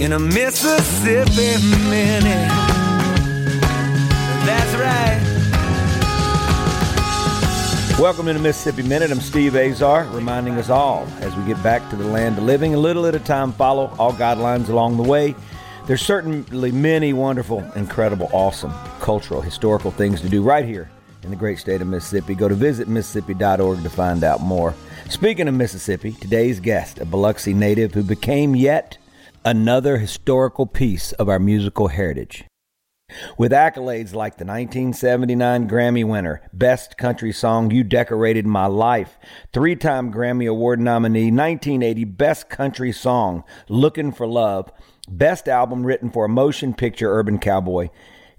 in a Mississippi minute. That's right. Welcome to the Mississippi Minute. I'm Steve Azar, reminding us all as we get back to the land of living, a little at a time, follow all guidelines along the way. There's certainly many wonderful, incredible, awesome cultural, historical things to do right here in the great state of Mississippi. Go to visitmississippi.org to find out more. Speaking of Mississippi, today's guest, a Biloxi native who became yet another historical piece of our musical heritage. With accolades like the 1979 Grammy winner, Best Country Song You Decorated My Life, three time Grammy Award nominee, 1980 Best Country Song Looking for Love, Best Album Written for a Motion Picture Urban Cowboy,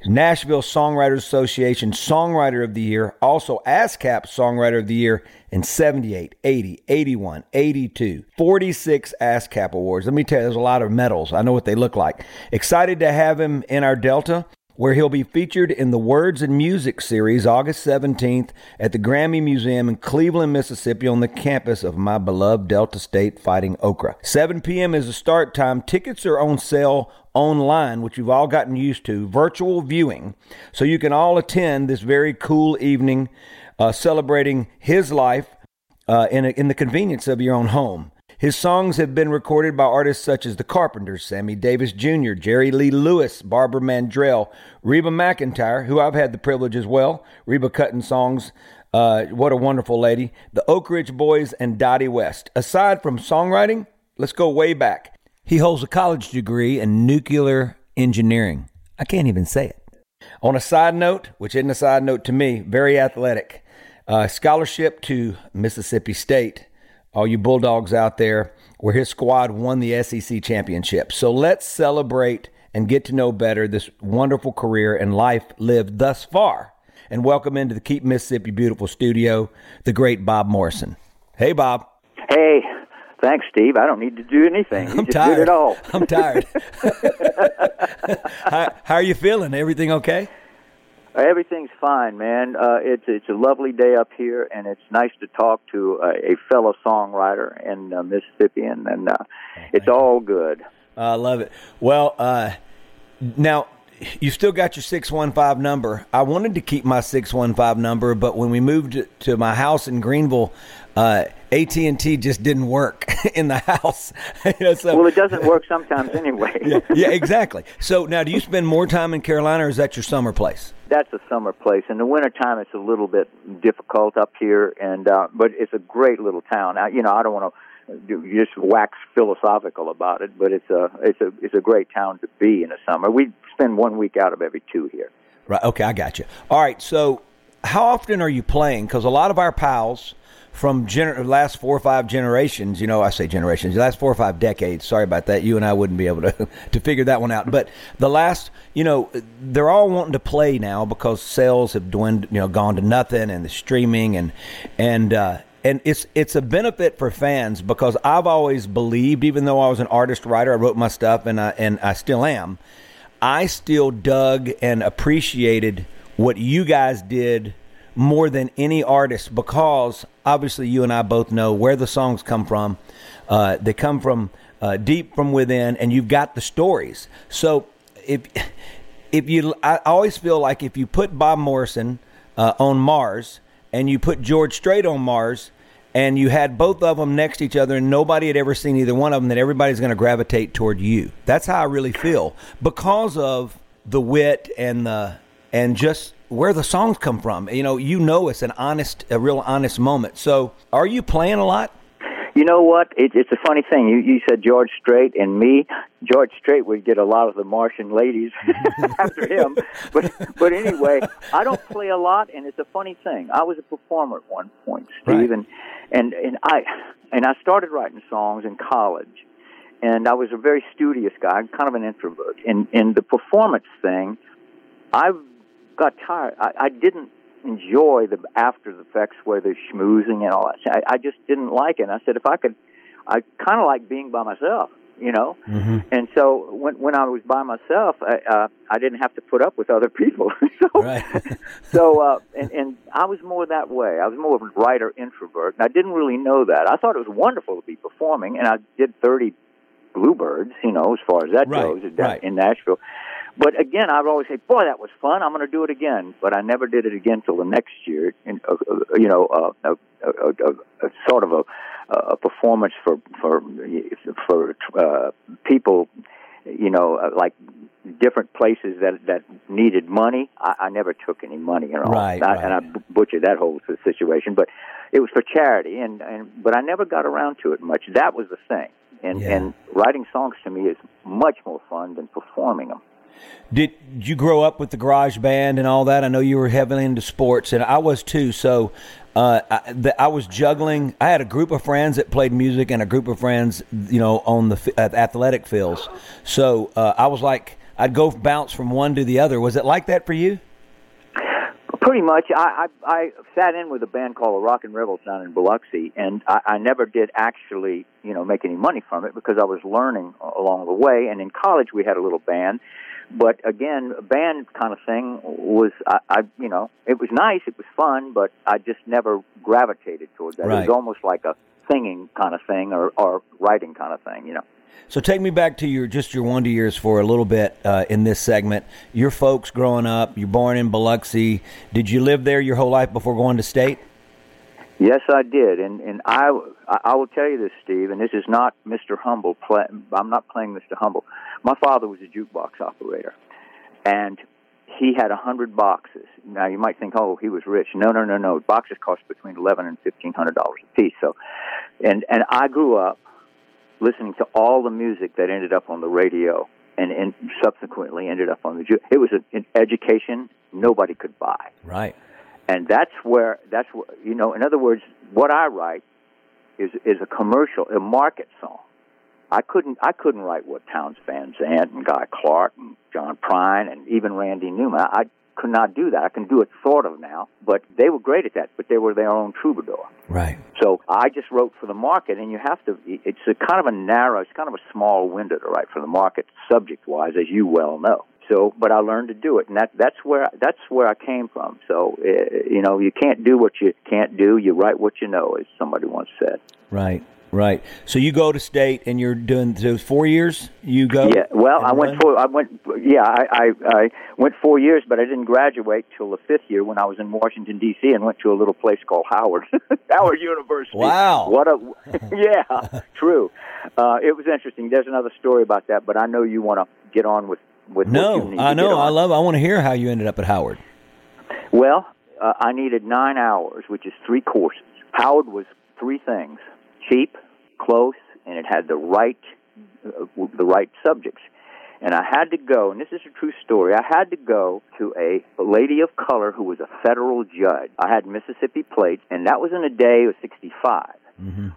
Nashville Songwriters Association Songwriter of the Year, also ASCAP Songwriter of the Year in 78, 80, 81, 82, 46 ASCAP awards. Let me tell you, there's a lot of medals. I know what they look like. Excited to have him in our Delta where he'll be featured in the Words and Music series August 17th at the Grammy Museum in Cleveland, Mississippi on the campus of my beloved Delta State Fighting Okra. 7 p.m. is the start time. Tickets are on sale online, which you've all gotten used to, virtual viewing. So you can all attend this very cool evening uh, celebrating his life uh, in, a, in the convenience of your own home. His songs have been recorded by artists such as The Carpenters, Sammy Davis Jr., Jerry Lee Lewis, Barbara Mandrell, Reba McEntire, who I've had the privilege as well, Reba cutting songs. Uh, what a wonderful lady. The Oak Ridge Boys and Dottie West. Aside from songwriting, let's go way back. He holds a college degree in nuclear engineering. I can't even say it. On a side note, which isn't a side note to me, very athletic. Uh, scholarship to Mississippi State all you Bulldogs out there, where his squad won the SEC championship. So let's celebrate and get to know better this wonderful career and life lived thus far. And welcome into the Keep Mississippi Beautiful studio, the great Bob Morrison. Hey, Bob. Hey, thanks, Steve. I don't need to do anything. You I'm tired. did it all. I'm tired. how, how are you feeling? Everything okay? Everything's fine, man. Uh, it's it's a lovely day up here, and it's nice to talk to uh, a fellow songwriter in uh, Mississippi, and, uh, it's all good. I love it. Well, uh, now you still got your 615 number. I wanted to keep my 615 number, but when we moved to my house in Greenville, uh, AT&T just didn't work in the house. you know, so, well, it doesn't work sometimes anyway. yeah, yeah, exactly. So now do you spend more time in Carolina or is that your summer place? That's a summer place. In the wintertime, it's a little bit difficult up here, and uh, but it's a great little town. I, you know, I don't want to just wax philosophical about it, but it's a it's a it's a great town to be in the summer. We spend one week out of every two here. Right. Okay, I got you. All right. So, how often are you playing? Because a lot of our pals from gener- last four or five generations, you know, I say generations, the last four or five decades. Sorry about that. You and I wouldn't be able to to figure that one out. But the last, you know, they're all wanting to play now because sales have dwindled, you know, gone to nothing, and the streaming and and uh, and it's it's a benefit for fans because I've always believed, even though I was an artist writer, I wrote my stuff, and I and I still am. I still dug and appreciated what you guys did more than any artist because obviously you and I both know where the songs come from. Uh, they come from uh, deep from within, and you've got the stories. So if if you, I always feel like if you put Bob Morrison uh, on Mars and you put George Strait on Mars, and you had both of them next to each other, and nobody had ever seen either one of them, that everybody's going to gravitate toward you. That's how I really feel because of the wit and the and just where the songs come from. You know, you know, it's an honest, a real honest moment. So, are you playing a lot? You know what? It, it's a funny thing. You you said George Strait and me. George Strait would get a lot of the Martian ladies after him. But but anyway, I don't play a lot, and it's a funny thing. I was a performer at one point, Steve, Right. and and and I and I started writing songs in college, and I was a very studious guy, kind of an introvert. And in the performance thing, I got tired. I, I didn't enjoy the after effects where they're schmoozing and all that. I, I just didn't like it. And I said, if I could, I kind of like being by myself, you know. Mm-hmm. And so when when I was by myself, I, uh, I didn't have to put up with other people. so so uh, and and I was more that way. I was more of a writer introvert, and I didn't really know that. I thought it was wonderful to be performing, and I did thirty bluebirds, you know, as far as that Right, goes in, right. in Nashville. But again, I would always say, "Boy, that was fun. I'm going to do it again." But I never did it again till the next year. And uh, uh, you know, uh, a, a, a, a sort of a, a performance for for for uh, people, you know, uh, like different places that that needed money. I, I never took any money at all, Right, I, right. and I butchered that whole situation. But it was for charity, and and but I never got around to it much. That was the thing. And Yeah. and writing songs to me is much more fun than performing them. Did, you grow up with the garage band and all that? I know you were heavily into sports, and I was too. So uh, I, the, I was juggling. I had a group of friends that played music and a group of friends, you know, on the at athletic fields. So uh, I was like, I'd go bounce from one to the other. Was it like that for you? Pretty much. I, I I sat in with a band called the Rock and Rebels down in Biloxi, and I, I never did actually, you know, make any money from it because I was learning along the way. And in college, we had a little band, but again, a band kind of thing was, I, I you know, it was nice, it was fun, but I just never gravitated towards that. It was almost like a singing kind of thing or or writing kind of thing, you know. So take me back to your just your wonder years for a little bit uh, in this segment. Your folks growing up, you're born in Biloxi. Did you live there your whole life before going to state? Yes, I did, and and I I will tell you this, Steve, and this is not Mr. Humble. Play, I'm not playing Mr. Humble. My father was a jukebox operator, and he had a hundred boxes. Now you might think, oh, he was rich. No, no, no, no. Boxes cost between eleven and fifteen hundred dollars a piece. So, and and I grew up listening to all the music that ended up on the radio, and and subsequently ended up on the. Ju- it was an education nobody could buy Right. And that's where that's where, you know in other words what i write is is a commercial a market song i couldn't i couldn't write what Townes Van Zandt and guy clark and john prine and even randy newman i, I could not do that i can do it sort of now but they were great at that but they were their own troubadour Right. so I just wrote for the market, and you have to. It's a kind of a narrow, it's kind of a small window to write for the market, subject-wise, as you well know. So, but I learned to do it, and that that's where that's where I came from. So, uh, you know, you can't do what you can't do. You write what you know, as somebody once said. Right. Right. So you go to state and you're doing those four years. You go. Yeah. Well, I went run? for I went. Yeah, I, I I went four years, but I didn't graduate till the fifth year when I was in Washington D.C. and went to a little place called Howard Howard University. Wow. What a yeah, true. Uh, it was interesting. There's another story about that, but I know you want to get on with with No, I know. I love. I want to hear how you ended up at Howard. Well, uh, I needed nine hours, which is three courses. Howard was three things: cheap, close, and it had the right uh, the right subjects. And I had to go, and this is a true story. I had to go to a, lady of color who was a federal judge. I had Mississippi plates, and that was in a day of '65.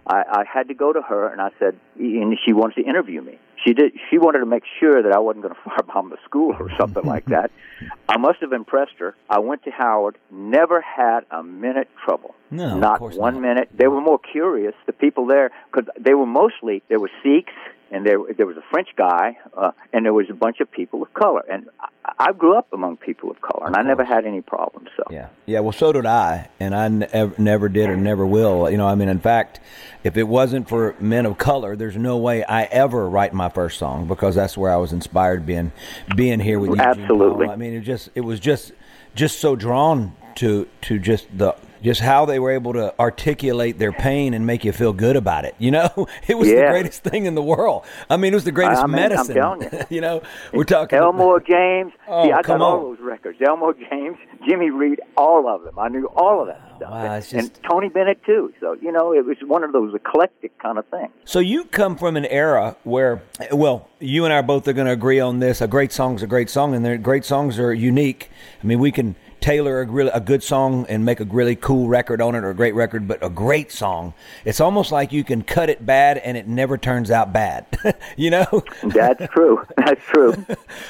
I, I had to go to her, and I said, and she wanted to interview me. She did. She wanted to make sure that I wasn't going to firebomb the school or something like that. I must have impressed her. I went to Howard. Never had a minute trouble. No, not one not. minute. They were more curious. The people there, because they were mostly there were Sikhs, and there there was a French guy, uh, and there was a bunch of people of color. And I, I grew up among people of color, and I never had any problems. So Yeah, yeah. Well, so did I, and I ne- never did or never will. You know, I mean, in fact, if it wasn't for men of color, there's no way I ever write my first song because that's where I was inspired being being here with you. Absolutely. I mean, it just it was just just so drawn to to just the just how they were able to articulate their pain and make you feel good about it. You know, it was Yeah. the greatest thing in the world. I mean, it was the greatest I mean, I'm medicine. telling you. you know, we're talking Elmore James. Oh, See, I come got all on. those records. Elmore James, Jimmy Reed, all of them. I knew all of that oh, stuff. wow, and, just- and Tony Bennett too. So you know, it was one of those eclectic kind of things. So you come from an era where, well, you and I both are going to agree on this. A great song's a great song, and their great songs are unique. I mean, we can tailor a really a good song and make a really cool record on it, or a great record, but a great song, it's almost like you can cut it bad and it never turns out bad. you know? That's true. That's true.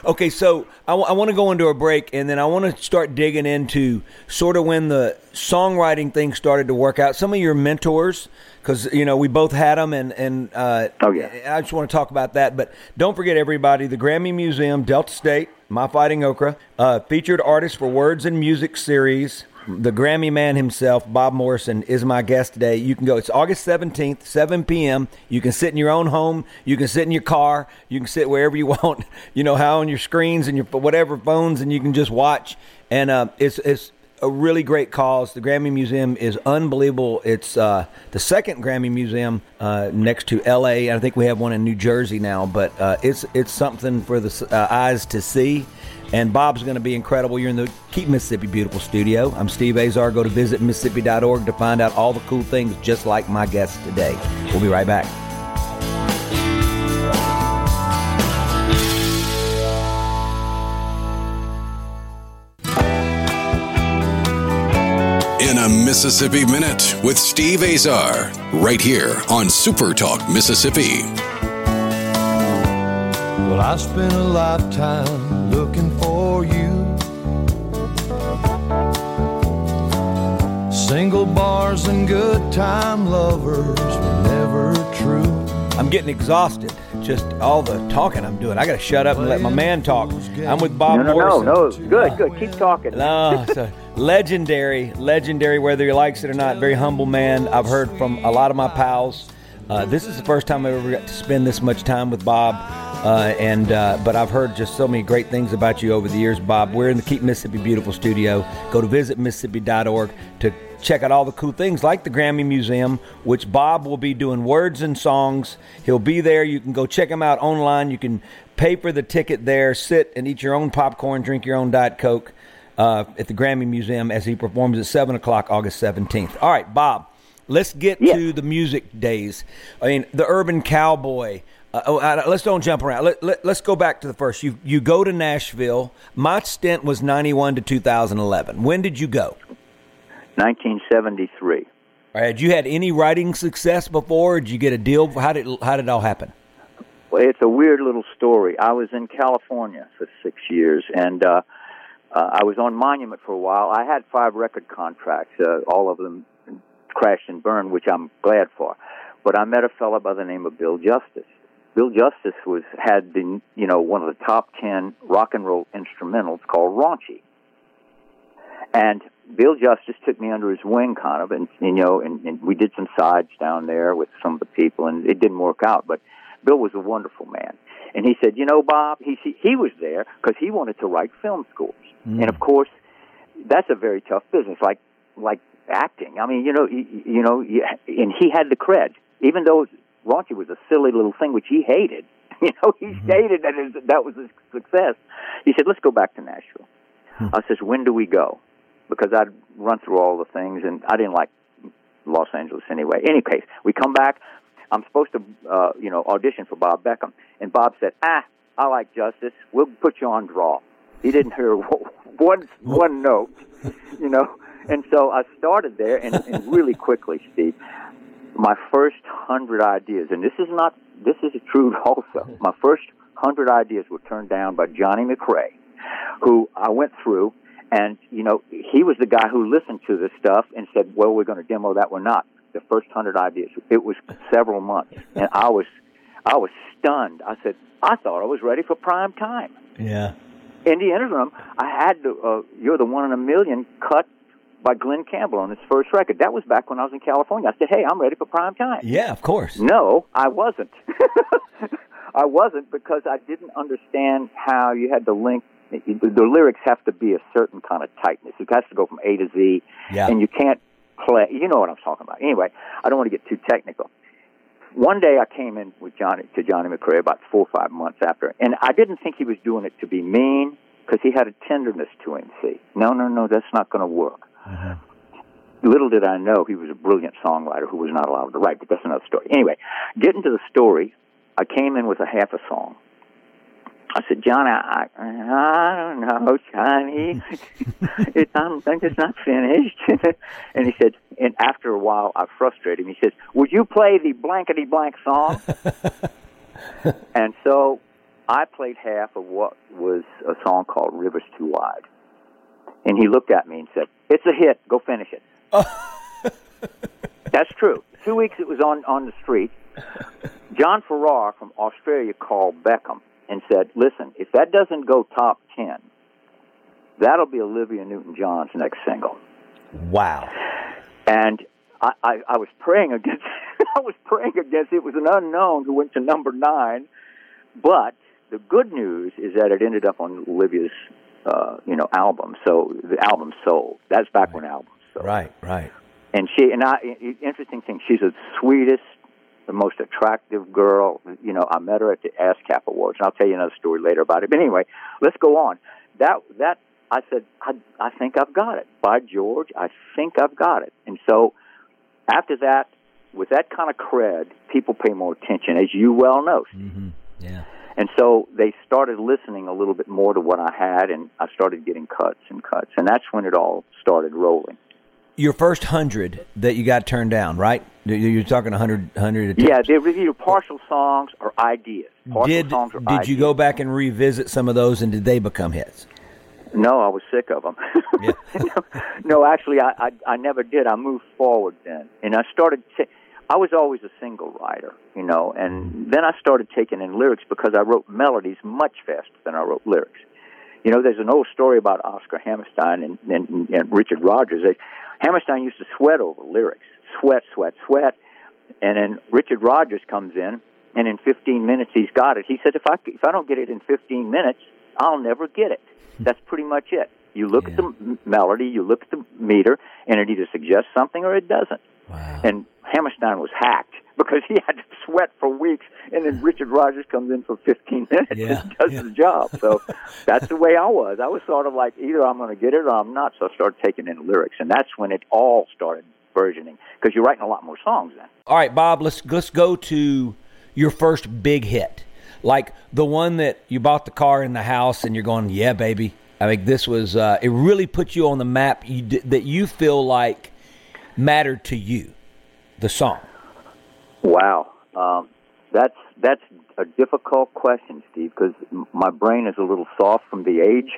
Okay, so I want to go into a break, and then I want to start digging into sort of when the songwriting thing started to work out. Some of your mentors, because you know we both had them, and and uh, Oh, yeah. I just want to talk about that. But don't forget, everybody, the Grammy Museum, Delta State, My Fighting Okra, uh, featured artist for Words and Music series. The Grammy man himself, Bob Morrison, is my guest today. You can go. It's August 17th, 7 p.m. You can sit in your own home. You can sit in your car. You can sit wherever you want. You know how on your screens and your whatever phones, and you can just watch. And uh, it's it's a really great cause. The Grammy Museum is unbelievable. It's uh, the second Grammy Museum uh, next to L.A. I think we have one in New Jersey now, but uh, it's it's something for the uh, eyes to see. And Bob's going to be incredible. You're in the Keep Mississippi Beautiful studio. I'm Steve Azar. Go to visitmississippi.org to find out all the cool things, just like my guest today. We'll be right back. In a Mississippi Minute with Steve Azar, right here on Super Talk Mississippi. Well, I spent a lifetime looking for you. Single bars and good time lovers were never true. I'm getting exhausted. Just all the talking I'm doing. I got to shut up and let my man talk. I'm with Bob No, no, no, Morrison. no. Good, good. Keep talking. No, so legendary, legendary. Whether he likes it or not, very humble man. I've heard from a lot of my pals. Uh, this is the first time I've ever got to spend this much time with Bob, uh, and uh, but I've heard just so many great things about you over the years, Bob. We're in the Keep Mississippi Beautiful studio. Go to visitmississippi.org to check out all the cool things like the Grammy Museum, which Bob will be doing words and songs. He'll be there. You can go check him out online. You can pay for the ticket there, sit and eat your own popcorn, drink your own Diet Coke uh, at the Grammy Museum as he performs at 7 o'clock August 17th. All right, Bob, let's get Yeah. to the music days. I mean, the urban cowboy. Uh, oh, let's don't jump around. Let, let, us go back to the first. You you go to Nashville. My stint was 91 to 2011. When did you go? 1973. All right, had you had any writing success before? Did you get a deal? How did how did it all happen? Well, it's a weird little story. I was in California for six years, and uh, uh, I was on Monument for a while. I had five record contracts, uh, all of them crashed and burned, which I'm glad for. But I met a fellow by the name of Bill Justis. Bill Justis was had the you know one of the top ten rock and roll instrumentals called Raunchy, and Bill Justis took me under his wing, kind of, and you know, and, and we did some sides down there with some of the people, and it didn't work out. But Bill was a wonderful man, and he said, you know, Bob, he he, was there because he wanted to write film scores, mm. and of course, that's a very tough business, like like acting. I mean, you know, you, you know, you, and he had the cred, even though Raunchy was a silly little thing which he hated. You know, he mm-hmm. stated that his, that was a success. He said, "Let's go back to Nashville." Hmm. I says, "When do we go?" Because I'd run through all the things, and I didn't like Los Angeles anyway. Any case, we come back. I'm supposed to, uh, you know, audition for Bob Beckham, and Bob said, "Ah, I like Justis. We'll put you on draw." He didn't hear one one note, you know, and so I started there, and, and really quickly, Steve, my first hundred ideas, and this is not this is true also. My first hundred ideas were turned down by Johnny MacRae, who I went through, and you know he was the guy who listened to this stuff and said, "Well, we're going to demo that one not." The first hundred ideas. It was several months, and I was I was stunned. I said, "I thought I was ready for prime time." Yeah. In the interim, I had the uh, "You're the One in a Million cut by Glen Campbell on his first record. That was back when I was in California. I said, "Hey, I'm ready for prime time." Yeah, of course. No, I wasn't. I wasn't because I didn't understand how you had to link. The, the lyrics have to be a certain kind of tightness. It has to go from A to Z, Yeah. and you can't play. You know what I'm talking about. Anyway, I don't want to get too technical. One day I came in with Johnny to Johnny MacRae about four or five months after, and I didn't think he was doing it to be mean because he had a tenderness to him. See, no, no, no, that's not going to work. Mm-hmm. Little did I know he was a brilliant songwriter who was not allowed to write, but that's another story. Anyway, getting to the story, I came in with a half a song. I said, John, I, I, I don't know, Johnny. it's, I'm, I'm just not finished. and he said, and after a while, I frustrated him. He says, Would you play the blankety blank song? and so I played half of what was a song called Rivers Too Wide. And he looked at me and said, It's a hit. Go finish it. That's true. Two weeks it was on, on the street. John Farrar from Australia called Beckham and said, "Listen, if that doesn't go top ten, that'll be Olivia Newton-John's next single." Wow. And I, I, I was praying against. I was praying against. It was an unknown who went to number nine, but the good news is that it ended up on Olivia's, uh, you know, album. So the album sold. That's back when albums sold. Right, right. And she and I. Interesting thing. She's the sweetest the most attractive girl. You know, I met her at the ASCAP Awards, and I'll tell you another story later about it. But anyway, let's go on. That that I said, I I think I've got it. By George, I think I've got it. And so after that, with that kind of cred, people pay more attention, as you well know. Mm-hmm. Yeah. And so they started listening a little bit more to what I had, and I started getting cuts and cuts, and that's when it all started rolling. Your first hundred that you got turned down, right? You're talking a hundred, hundred. Yeah, they were either partial songs or ideas. Partial did songs or did ideas. you go back and revisit some of those, and did they become hits? No, I was sick of them. Yeah. no, no, actually, I, I I never did. I moved forward then, and I started. T- I was always a single writer, you know, and mm-hmm. then I started taking in lyrics because I wrote melodies much faster than I wrote lyrics. You know, there's an old story about Oscar Hammerstein and, and, and Richard Rodgers. They, Hammerstein used to sweat over lyrics, sweat, sweat, sweat, and then Richard Rodgers comes in, and in 15 minutes he's got it. He said, if I if I don't get it in 15 minutes, I'll never get it. Hmm. That's pretty much it. You look at the melody, you look at the meter, and it either suggests something or it doesn't. Wow. And Hammerstein was hacked because he had to sweat for weeks, and then Richard Rodgers comes in for 15 minutes Yeah, and does yeah. the job. So that's the way I was. I was sort of like either I'm going to get it or I'm not. So I started taking in lyrics, and that's when it all started versioning because you're writing a lot more songs then. All right, Bob. Let's let's go to your first big hit, like the one that you bought the car in the house, and you're going, "Yeah, baby." I mean, this was uh, it. Really put you on the map. You d- that you feel like mattered to you, the song. Wow, um, that's that's a difficult question, Steve, because my brain is a little soft from the age.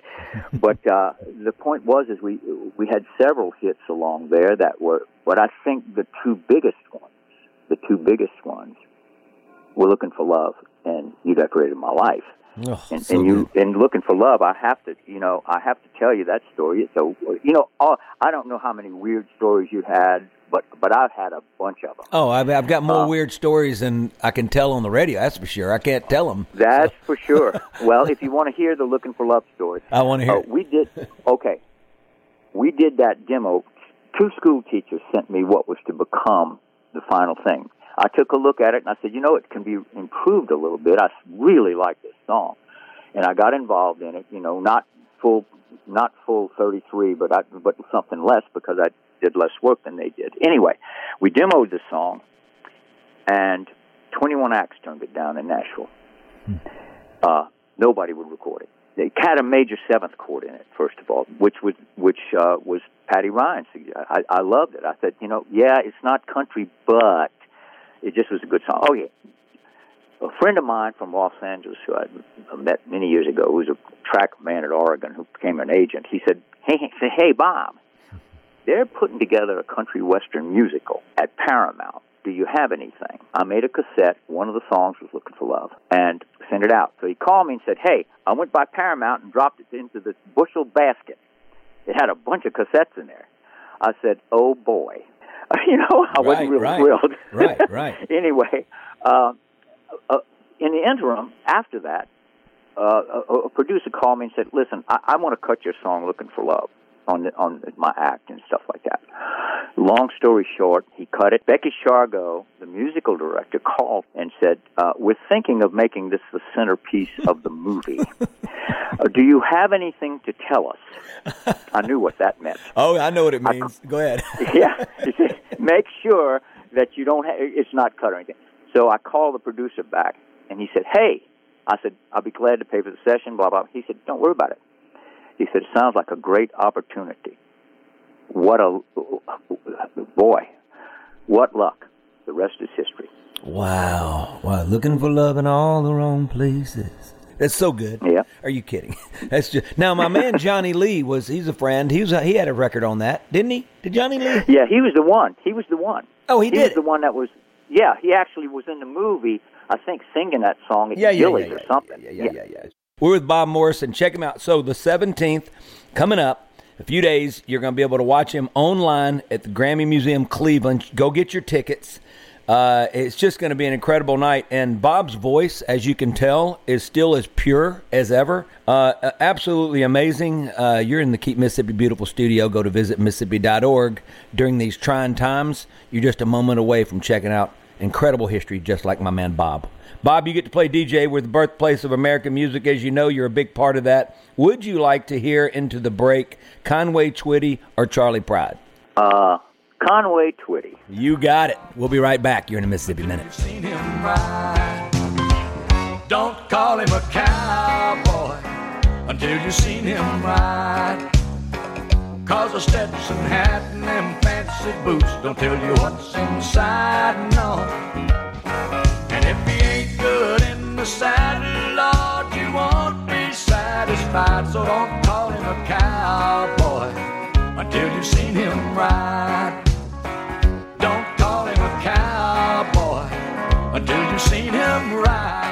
but uh, the point was, is we we had several hits along there that were, but I think the two biggest ones, the two biggest ones, were looking for love and you decorated my life. Oh, and, so and you good. and looking for love, I have to, you know, I have to tell you that story. So, you know, all, I don't know how many weird stories you had, but but I've had a bunch of them. Oh, I've, I've got more Uh, weird stories than I can tell on the radio. That's for sure. I can't tell them. That's for sure. well, if you want to hear the looking for love story, I want to hear. uh, it. we did. Okay, we did that demo. Two school teachers sent me what was to become the final thing. I took a look at it and I said, you know, it can be improved a little bit. I really like this song, and I got involved in it. You know, not full, not full thirty three, but I, but something less because I did less work than they did. Anyway, we demoed the song, and Twenty One Acts turned it down in Nashville. Uh, nobody would record it. It had a major seventh chord in it, first of all, which was which uh, was Patty Ryan's. I, I loved it. I said, you know, yeah, it's not country, but it just was a good song. Oh yeah, a friend of mine from Los Angeles who I met many years ago, who was a track man at Oregon, who became an agent. He said, "Hey, hey, say, hey, Bob, they're putting together a country western musical at Paramount. Do you have anything?" I made a cassette. One of the songs was "Looking for Love," and sent it out. So he called me and said, "Hey, I went by Paramount and dropped it into this bushel basket. It had a bunch of cassettes in there." I said, "Oh boy." You know, I wasn't Right, really right. thrilled. Right, right. anyway, uh, uh, in the interim, after that, uh, a, a producer called me and said, "Listen, I, I want to cut your song, "Looking for Love." On the, on my act and stuff like that. Long story short, he cut it. Becky Shargo, the musical director, called and said, uh, "We're thinking of making this the centerpiece of the movie. uh, do you have anything to tell us?" I knew what that meant. Oh, I know what it means. I, Go ahead. yeah, make sure that you don't. Ha- it's not cut or anything. So I called the producer back, and he said, "Hey." I said, I'll be glad to pay for the session, blah, blah. He said, don't worry about it. He said, it sounds like a great opportunity. What a, boy, what luck. The rest is history. Wow. Wow. Looking for love in all the wrong places. That's so good. Yeah. Are you kidding? That's just now. My man Johnny Lee was. He's a friend. He was. A, he had a record on that, didn't he? Did Johnny Lee? Yeah, he was the one. He was the one. Oh, he, did. he did. was the one that was. Yeah, he actually was in the movie. I think singing that song at yeah, Gilley's yeah, or yeah, something. Yeah, yeah, yeah, yeah, yeah. We're with Bob Morrison. Check him out. So the 17th coming up, a few days, you're going to be able to watch him online at the Grammy Museum Cleveland. Go get your tickets. Uh, it's just going to be an incredible night. And Bob's voice, as you can tell, is still as pure as ever. Uh, absolutely amazing. Uh, you're in the Keep Mississippi Beautiful studio. Go to visitmississippi.org. During these trying times, you're just a moment away from checking out incredible history, just like my man Bob. Bob, you get to play DJ. We're the birthplace of American music. As you know, you're a big part of that. Would you like to hear into the break Conway Twitty or Charley Pride? Uh, Conway Twitty. You got it. We'll be right back. You're in a Mississippi Minute. You've seen him ride. Don't call him a cowboy until you've seen him ride. Cause a Stetson hat and them fancy boots don't tell you what's inside, no. And if he saddle, Lord, you won't be satisfied. So don't call him a cowboy until you've seen him ride. Don't call him a cowboy until you've seen him ride.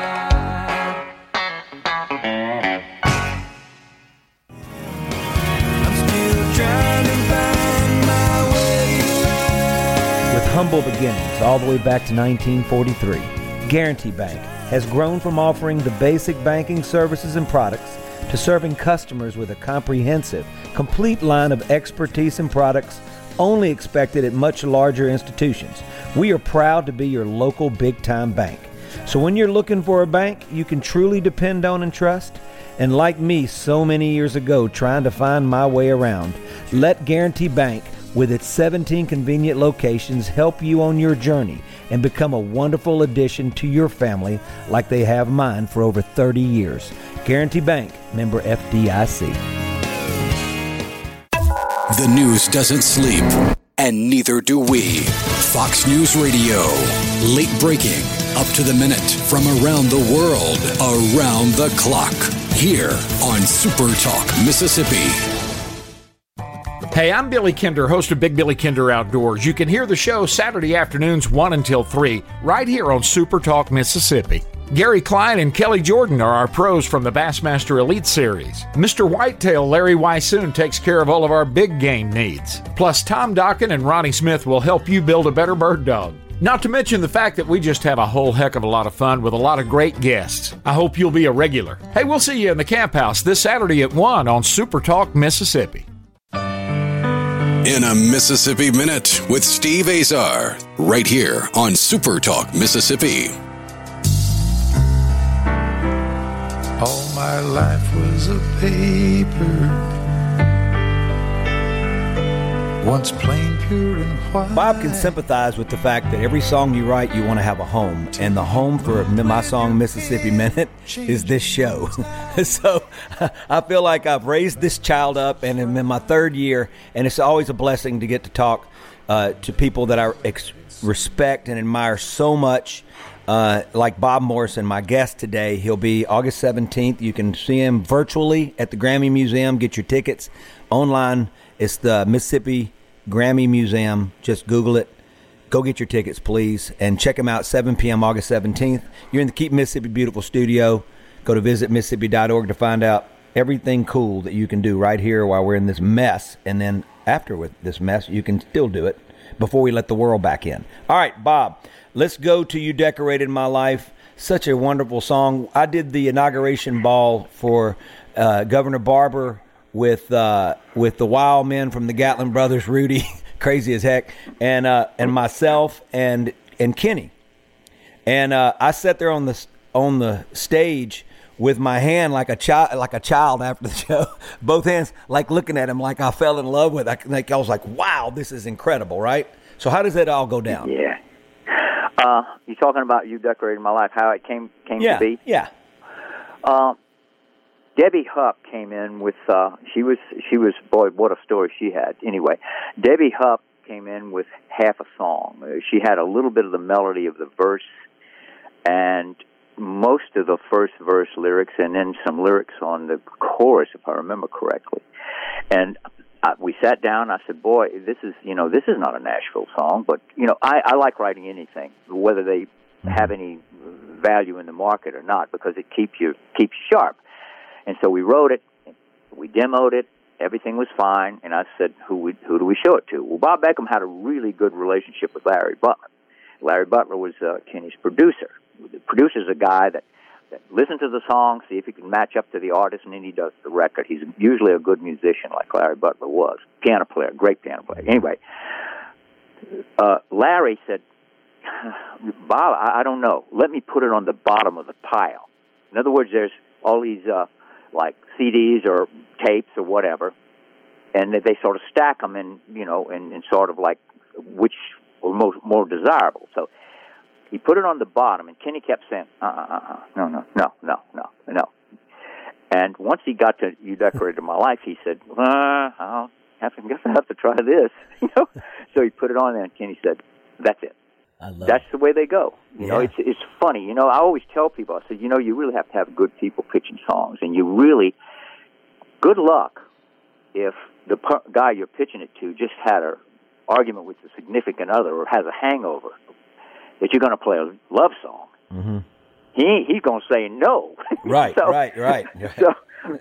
With humble beginnings all the way back to 1943, Guarantee Bank has grown from offering the basic banking services and products to serving customers with a comprehensive, complete line of expertise and products only expected at much larger institutions. We are proud to be your local big time bank. So when you're looking for a bank you can truly depend on and trust, and like me so many years ago trying to find my way around, let Guarantee Bank with its 17 convenient locations help you on your journey and become a wonderful addition to your family like they have mine for over 30 years. Guarantee Bank, member FDIC. The news doesn't sleep, and neither do we. Fox News Radio. Late breaking, up to the minute from around the world, around the clock. Here on Super Talk, Mississippi. Hey, I'm Billy Kinder, host of Big Billy Kinder Outdoors. You can hear the show Saturday afternoons 1 until 3, right here on Super Talk, Mississippi. Gary Klein and Kelly Jordon are our pros from the Bassmaster Elite Series. Mr. Whitetail Larry Weishuhn takes care of all of our big game needs. Plus, Tom Dokken and Ronnie Smith will help you build a better bird dog. Not to mention the fact that we just have a whole heck of a lot of fun with a lot of great guests. I hope you'll be a regular. Hey, we'll see you in the camp house this Saturday at 1 on Super Talk, Mississippi. In a Mississippi Minute with Steve Azar, right here on Super Talk, Mississippi. All my life was a paper. Once plain, pure, and white. Bob can sympathize with the fact that every song you write, you want to have a home. And the home for my song, Mississippi Minute, is this show. so I feel like I've raised this child up and I'm in my third year. And it's always a blessing to get to talk uh, to people that I ex- respect and admire so much. Uh, like Bob Morrison, my guest today. He'll be August 17th. You can see him virtually at the Grammy Museum. Get your tickets online. It's the Mississippi Grammy Museum. Just Google it. Go get your tickets, please, and check them out. 7 p.m. August 17th. You're in the Keep Mississippi Beautiful studio. Go to visitmississippi.org to find out everything cool that you can do right here while we're in this mess. And then after with this mess, you can still do it before we let the world back in. All right, Bob, let's go to You Decorated My Life. Such a wonderful song. I did the inauguration ball for uh, Governor Barbour with uh, with the Wild Men from the Gatlin Brothers, Rudy, crazy as heck, and uh, and myself and and Kenny, and uh, I sat there on the on the stage with my hand like a child, like a child after the show, both hands like looking at him like I fell in love with. I, like I was like, wow, this is incredible, right? So how does that all go down? Yeah. Uh, you talking about you decorating my life? How it came came yeah, to be? Yeah. Uh, Debbie Hupp came in with. Uh, she was. She was. Boy, what a story she had. Anyway, Debbie Hupp came in with half a song. Uh, She had a little bit of the melody of the verse, and most of the first verse lyrics, and then some lyrics on the chorus, if I remember correctly. And I, we sat down. I said, "Boy, this is you know this is not a Nashville song, but you know I, I like writing anything, whether they have any value in the market or not, because it keeps you keeps you sharp." And so we wrote it, we demoed it, everything was fine, and I said, "Who we, who do we show it to?" Well, Bob Beckham had a really good relationship with Larry Butler. Larry Butler was uh, Kenny's producer. The producer's a guy that that listens to the song, see if he can match up to the artist, and then he does the record. He's usually a good musician, like Larry Butler was, piano player, great piano player. Anyway, uh, Larry said, "Bob, I, I don't know. Let me put it on the bottom of the pile." In other words, there's all these uh, like CDs or tapes or whatever, and they, they sort of stack them in, you know, in, in sort of like which were most more desirable. So he put it on the bottom, and Kenny kept saying, "Uh, uh, uh, uh no, no, no, no, no, no." And once he got to "You Decorated My Life," he said, uh, "I'll have to, guess I have to try this," you know. So he put it on and Kenny said, "That's it." I love That's the way they go. You know, it's it's funny. You know, I always tell people, I said, you know, you really have to have good people pitching songs, and you really, good luck if the per- guy you're pitching it to just had a argument with a significant other or has a hangover that you're going to play a love song. Mm-hmm. He he's going to say no. Right, So- right, right. so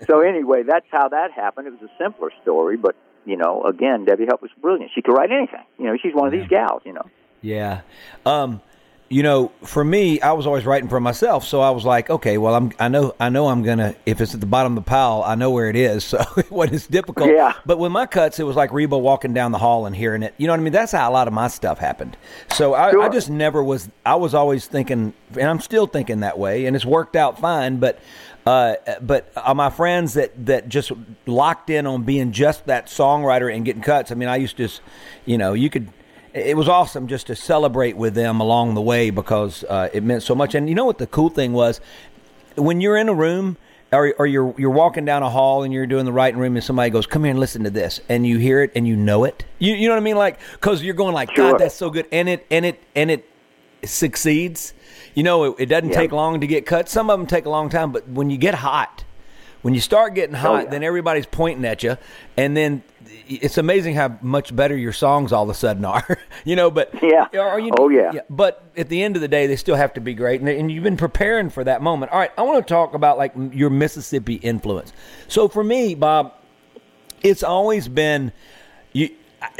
so anyway, that's how that happened. It was a simpler story, but you know, again, Debbie Hupp was brilliant. She could write anything. You know, she's one of these gals. You know. Yeah. Um, you know, for me, I was always writing for myself, so I was like, okay, well, I'm, I know, I know, I'm gonna. If it's at the bottom of the pile, I know where it is. So when it's difficult, Yeah. But with my cuts, it was like Reba walking down the hall and hearing it. You know what I mean? That's how a lot of my stuff happened. So I, I just never was. I was always thinking, and I'm still thinking that way, and it's worked out fine. But, uh, but uh, my friends that that just locked in on being just that songwriter and getting cuts. I mean, I used to, just, you know, you could it was awesome just to celebrate with them along the way because uh, it meant so much. And you know what the cool thing was when you're in a room or, or you're you're walking down a hall and you're doing the writing room and somebody goes, "Come here and listen to this," and you hear it and you know it. You you know what I mean? Like because you're going like, Sure. "God, that's so good," and it and it and it succeeds. You know, it, it doesn't Yeah. take long to get cut. Some of them take a long time, but when you get hot, when you start getting hot, Oh, yeah. then everybody's pointing at you, and then it's amazing how much better your songs all of a sudden are. you know, but Yeah. are you, Oh, yeah. But at the end of the day, they still have to be great, and, and you've been preparing for that moment. All right, I want to talk about like your Mississippi influence. So for me, Bob, it's always been you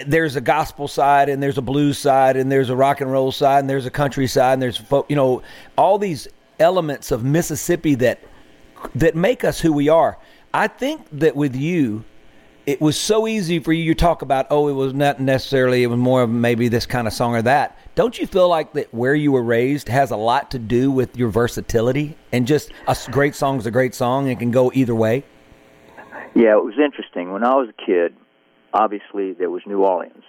there's a gospel side and there's a blues side and there's a rock and roll side and there's a country side and there's folk, you know all these elements of Mississippi that that make us who we are. I think that with you it was so easy for you to talk about oh it was not necessarily it was more of maybe this kind of song or that. Don't you feel like that where you were raised has a lot to do with your versatility and just a great song is a great song and can go either way? Yeah, it was interesting. When I was a kid, obviously there was New Orleans,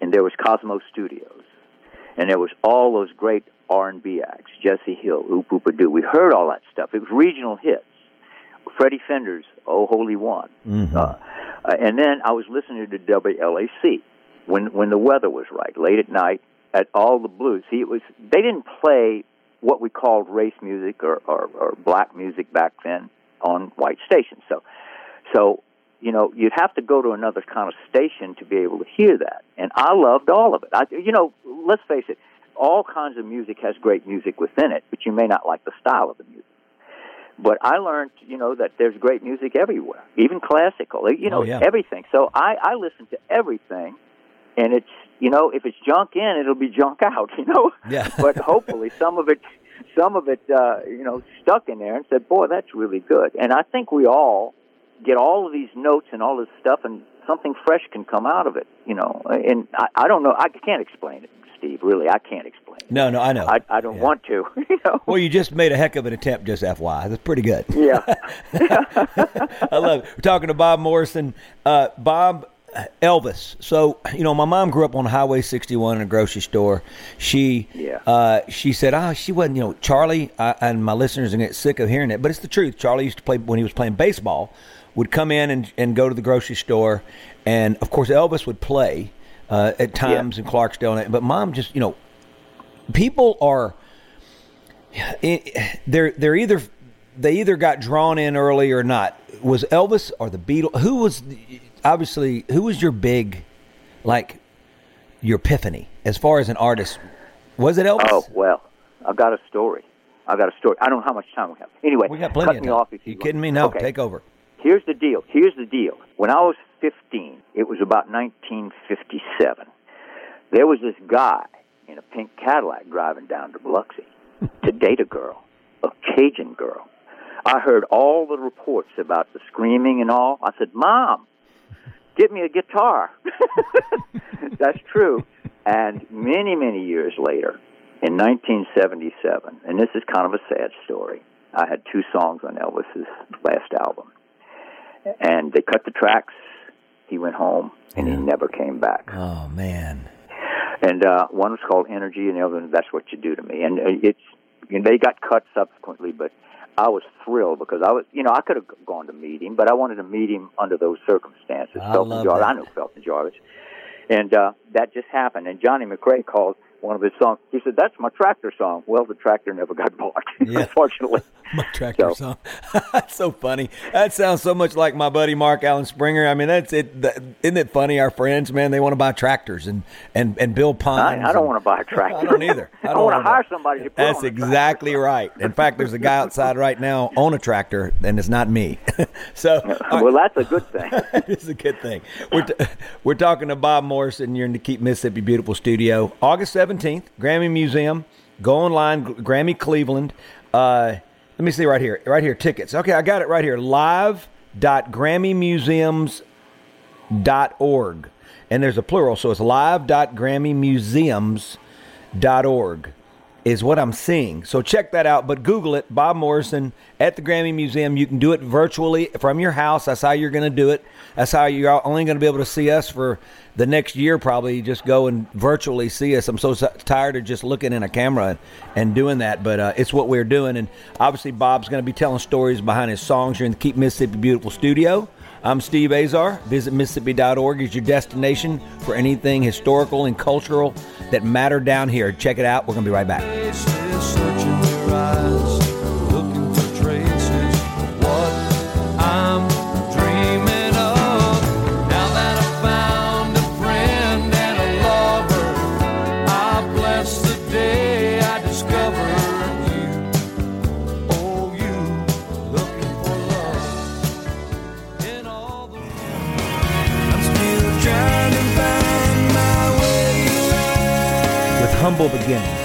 and there was Cosmos Studios, and there was all those great R and B acts, Jesse Hill, Oop Oop Doo. We heard all that stuff. It was regional hits. Freddie Fender's "Oh Holy One," uh, uh, and then I was listening to WLAC when when the weather was right, late at night, at all the blues. See, it was they didn't play what we called race music or, or, or black music back then on white stations. So so, you know, you'd have to go to another kind of station to be able to hear that. And I loved all of it. I, you know, let's face it, all kinds of music has great music within it, but you may not like the style of the music. But I learned, you know, that there's great music everywhere, even classical, you know, Oh, yeah. everything. So I, I listen to everything, and it's, you know, if it's junk in, it'll be junk out, you know. Yeah. but hopefully, some of it, some of it, uh, you know, stuck in there and said, "Boy, that's really good." And I think we all get all of these notes and all this stuff, and something fresh can come out of it. You know, and I, I don't know. I can't explain it, Steve. Really, I can't explain it. No, no, I know. I, I don't Yeah. want to. You know. Well, you just made a heck of an attempt, just FY. That's pretty good. yeah. I love it. We're talking to Bob Morrison. Uh, Bob, Elvis. So, you know, my mom grew up on Highway 61 in a grocery store. She, Yeah. uh, she said, oh, she wasn't, you know, Charlie, uh, and my listeners are going to get sick of hearing it, but it's the truth. Charlie used to play, when he was playing baseball, would come in and, and go to the grocery store. And, of course, Elvis would play uh, at times in Clarksdale. But mom just, you know, people are they're they're either they either got drawn in early or not. Was Elvis or the Beatles? Who was obviously who was your big like your epiphany as far as an artist? Was it Elvis? Oh well, I've got a story. I've got a story. I don't know how much time we have. Anyway, we got plenty cut of me time. off if you you kidding me? No, Okay. take over. Here's the deal. Here's the deal. When I was 15, it was about 1957. There was this guy in a pink Cadillac driving down to Biloxi to date a girl, a Cajun girl. I heard all the reports about the screaming and all. I said, "Mom, get me a guitar." That's true. And many, many years later, in 1977, and this is kind of a sad story, I had two songs on Elvis's last album and they cut the tracks. He went home, and he never came back. Oh man, And uh, one was called Energy, and the other one, That's What You Do to Me. And uh, it's you know, they got cut subsequently, but I was thrilled because I was, you know, I could have gone to meet him, but I wanted to meet him under those circumstances. I Felton love Jarvis, that. I knew Felton Jarvis, and uh, that just happened. And Johnny MacRae called one of his songs. He said, "That's my tractor song." Well, the tractor never got bought, Yeah. unfortunately. my tractor So- song. that's so funny. That sounds so much like my buddy Mark Allen Springer. I mean, that's it. That, isn't it funny? Our friends, man, they want to buy tractors and and and Bill I, I don't want to buy a tractor. I don't either. I, I, don't want wanna hire buy- somebody to put That's on a tractor. exactly right. In fact, there's a guy outside right now on a tractor, and it's not me. so, Well, that's a good thing. it's a good thing. We're, t- we're talking to Bob Morrison. You're in the Keep Mississippi Beautiful studio. August 17th, Grammy Museum. Go online, Grammy Cleveland. Uh, let me see right here. Right here, tickets. Okay, I got it right here. Live.grammymuseums.org. And there's a plural, so it's live.grammymuseums.org is what I'm seeing. So check that out. But Google it, Bob Morrison at the Grammy Museum. You can do it virtually from your house. That's how you're going to do it. That's how you're only going to be able to see us for the next year. Probably just go and virtually see us. I'm so tired of just looking in a camera and, doing that, but uh, it's what we're doing. And obviously, Bob's going to be telling stories behind his songs. You're in the Keep Mississippi Beautiful studio. I'm Steve Azar. Visit Mississippi.org is your destination for anything historical and cultural that matter down here. Check it out. We're going to be right back.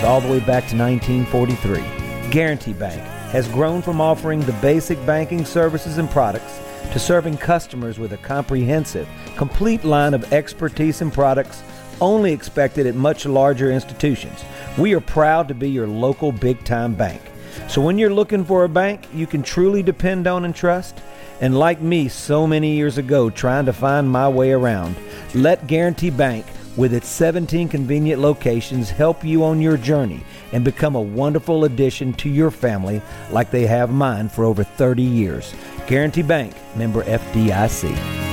All the way back to 1943, Guarantee Bank has grown from offering the basic banking services and products to serving customers with a comprehensive, complete line of expertise and products only expected at much larger institutions. We are proud to be your local big time bank. So when you're looking for a bank you can truly depend on and trust, and like me so many years ago trying to find my way around, let Guarantee Bank with its 17 convenient locations help you on your journey and become a wonderful addition to your family like they have mine for over 30 years. Guarantee Bank, member FDIC.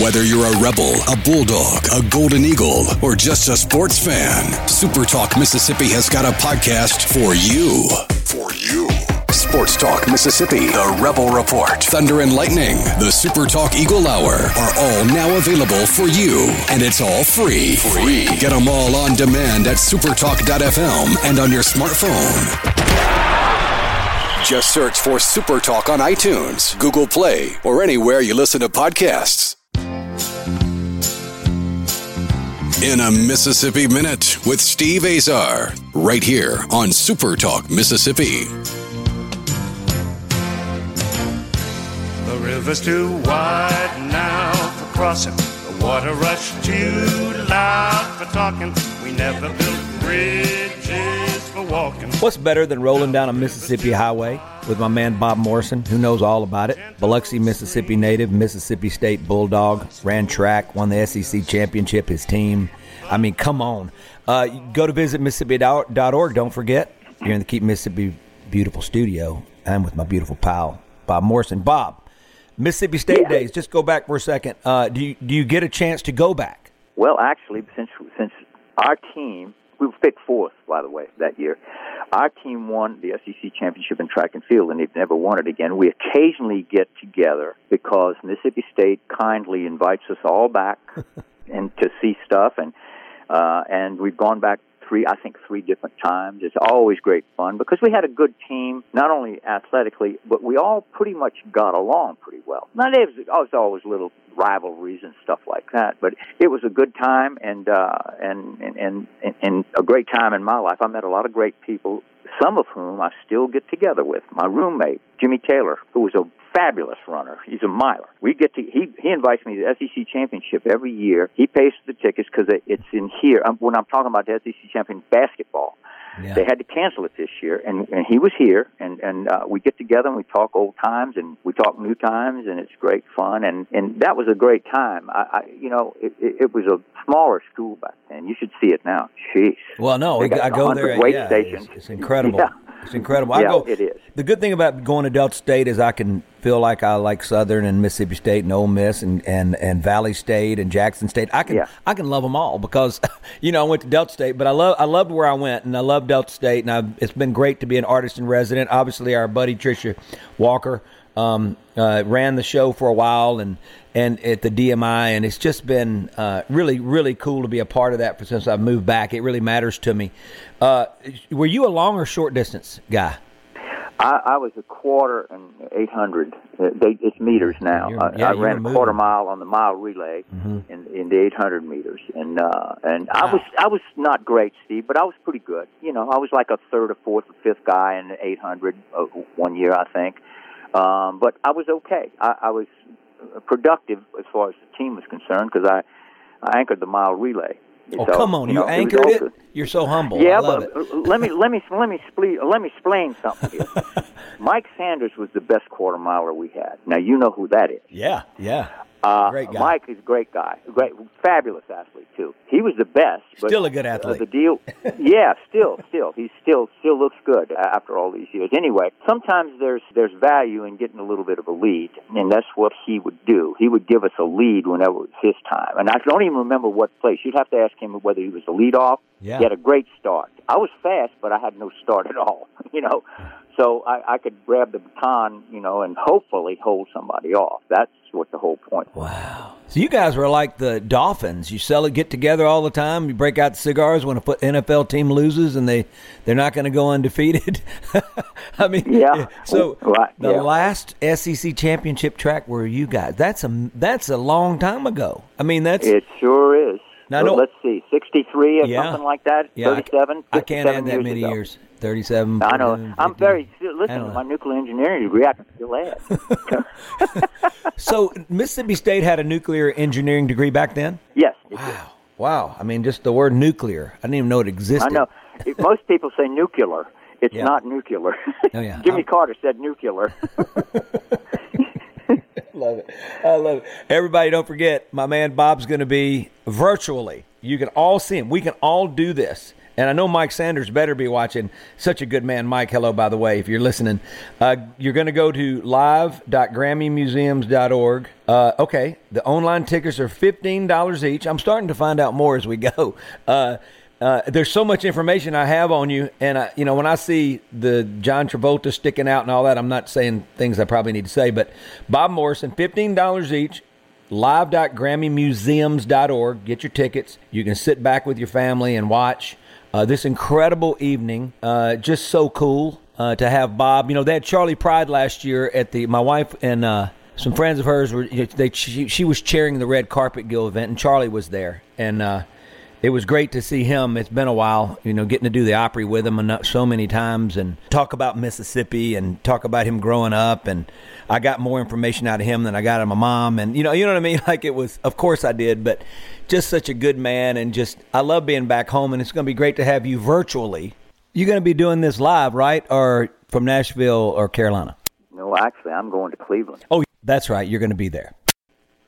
Whether you're a rebel, a bulldog, a golden eagle, or just a sports fan, Super Talk Mississippi has got a podcast for you. For you. Sports Talk Mississippi, The Rebel Report, Thunder and Lightning, the Super Talk Eagle Hour are all now available for you. And it's all free. Free. Get them all on demand at supertalk.fm and on your smartphone. Just search for Super Talk on iTunes, Google Play, or anywhere you listen to podcasts. In a Mississippi Minute with Steve Azar, right here on Super Talk Mississippi. River's too wide now for crossing. The water rush too loud for talking. We never built bridges for walking. What's better than rolling down a Mississippi highway with my man Bob Morrison, who knows all about it? Biloxi, Mississippi native, Mississippi State Bulldog, ran track, won the SEC championship, his team. I mean, come on. Uh, go to visit Mississippi.org. Don't forget, you're in the Keep Mississippi Beautiful studio. I'm with my beautiful pal, Bob Morrison. Bob, Mississippi State Yeah. days. Just go back for a second. Uh, do you do you get a chance to go back? Well, actually, since since our team we were picked fourth, by the way, that year. Our team won the SEC championship in track and field, and they've never won it again. We occasionally get together because Mississippi State kindly invites us all back and to see stuff, and uh, and we've gone back three, I think, three different times. It's always great fun because we had a good team, not only athletically, but we all pretty much got along pretty well. Now there was, always little rivalries and stuff like that, but it was a good time and uh, and, and and and a great time in my life. I met a lot of great people, some of whom I still get together with. My roommate Jimmy Taylor, who was a fabulous runner. He's a miler. We get to he he invites me to the SEC championship every year. He pays for the tickets because it, it's in here. Um, when I'm talking about the SEC champion basketball, Yeah. they had to cancel it this year, and, and he was here, and and uh, we get together and we talk old times and we talk new times, and it's great fun, and and that was a great time. I, I you know it, it, it was a smaller school back then. You should see it now. Jeez. Well, no, They I, go 100 there. weight yeah, stations. It's, it's incredible. Yeah. It's incredible. I Yeah, go. it is. The good thing about going to Delta State is I can feel like I like Southern and Mississippi State and Ole Miss and, and, and Valley State and Jackson State. I can Yeah. I can love them all because you know I went to Delta State, but I love I loved where I went and I love Delta State and I, it's been great to be an artist in resident. Obviously, our buddy Tricia Walker um, uh, ran the show for a while and and at the DMI, and it's just been uh, really really cool to be a part of that for since I've moved back. It really matters to me. Uh, were you a long or short distance guy? I, I was a quarter and eight hundred. It's meters now. You're- I, yeah, I ran a moving. quarter mile on the mile relay Mm-hmm. in, in the eight hundred meters, and uh, and I was I was not great, Steve, but I was pretty good. You know, I was like a third or fourth or fifth guy in the eight hundred uh, one year, I think. Um, but I was okay. I, I was productive as far as the team was concerned because I, I anchored the mile relay. Oh, So, come on! You, know, it was anchored all it. You're so humble. Yeah, I love but it. uh, let me let me let me splee, let me explain something here. Mike Sanders was the best quarter miler we had. Now you know who that is. Yeah, yeah. Uh, Great guy. Mike is a great guy, great, fabulous athlete too. He was the best. But Still a good athlete. the deal, yeah, still, still, he still still looks good after all these years. Anyway, sometimes there's there's value in getting a little bit of a lead, and that's what he would do. He would give us a lead whenever it was his time, and I don't even remember what place. You'd have to ask him whether he was the lead off. Yeah. He had a great start. I was fast, but I had no start at all. You know, so I, I could grab the baton, you know, and hopefully hold somebody off. That's what the whole point. was. Wow. So you guys were like the Dolphins. You sell it, get together all the time. You break out the cigars when a NFL team loses, and they they're not going to go undefeated. I mean, Yeah. So Right, the yeah. last SEC championship track were you guys? That's a that's a long time ago. I mean, that's It sure is. Now, Well, Let's see, 63 or Yeah. something like that? yeah. 37? I, can't add that years many ago. years. Thirty-seven. I know. 49, I'm very, listen, don't my nuclear engineering degree, I can still add. So Mississippi State had a nuclear engineering degree back then. yes. Wow. Wow. I mean, just the word nuclear. I didn't even know it existed. I know. Most people say nuclear. It's Yeah. not nuclear. Oh, yeah. Jimmy I'm- Carter said nuclear. love it. I love it. Everybody, don't forget, my man Bob's going to be virtually. You can all see him. We can all do this. And I know Mike Sanders better be watching. Such a good man, Mike. Hello, by the way, if you're listening. Uh, you're going to go to live.grammymuseums.org. Uh, okay, the online tickets are $15 each. I'm starting to find out more as we go. Uh, uh, there's so much information I have on you, and I, you know when I see the John Travolta sticking out and all that, I'm not saying things I probably need to say, but Bob Morrison, fifteen dollars each, live.grammymuseums.org. Get your tickets. You can sit back with your family and watch uh, this incredible evening. Uh, just so cool uh, to have Bob. You know they had Charley Pride last year at the. My wife and uh, some friends of hers were. They she, she was chairing the Red Carpet Guild event, and Charley was there, and. It was great to see him. It's been a while, you know, getting to do the Opry with him and so many times and talk about Mississippi and talk about him growing up. And I got more information out of him than I got out of my mom. And, you know, you know what I mean? Like it was, of course I did, but just such a good man. And just, I love being back home. And it's going to be great to have you virtually. You're going to be doing this live, right? Or from Nashville or Carolina? No, actually, I'm going to Cleveland. Oh, that's right. You're going to be there.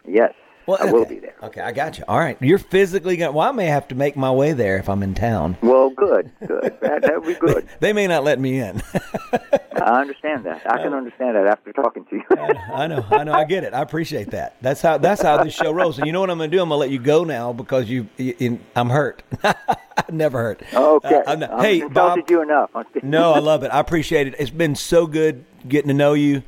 Yes. Well, I okay. will be there. Okay, I got you. All right, you're physically going. Well, I may have to make my way there if I'm in town. Well, good, good. That that would be good. they may not let me in. I understand that. I can understand that after talking to you. I know, I know, I get it. I appreciate that. That's how that's how this show rolls. And you know what I'm going to do? I'm going to let you go now because you, you I'm hurt. Never hurt. Okay. Uh, I'm not- hey, Bob. you enough. no, I love it. I appreciate it. It's been so good getting to know you.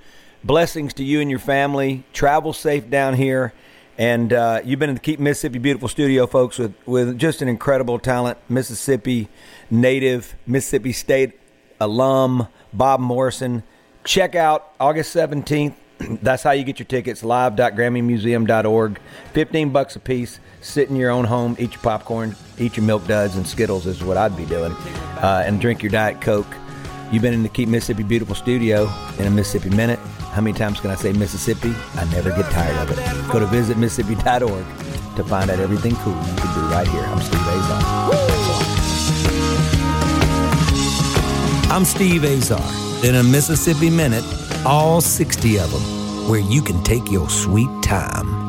Blessings to you and your family. Travel safe down here. And uh, you've been in the Keep Mississippi Beautiful studio, folks, with, with just an incredible talent, Mississippi native, Mississippi State alum, Bob Morrison. Check out August 17th. That's how you get your tickets, live.grammymuseum.org. 15 bucks a piece. Sit in your own home, eat your popcorn, eat your milk duds and Skittles is what I'd be doing, uh, and drink your Diet Coke. You've been in the Keep Mississippi Beautiful studio in a Mississippi Minute. How many times can I say Mississippi? I never get tired of it. Go to visitmississippi.org to find out everything cool you can do right here. I'm Steve Azar. I'm Steve Azar. In a Mississippi Minute, all 60 of them, where you can take your sweet time.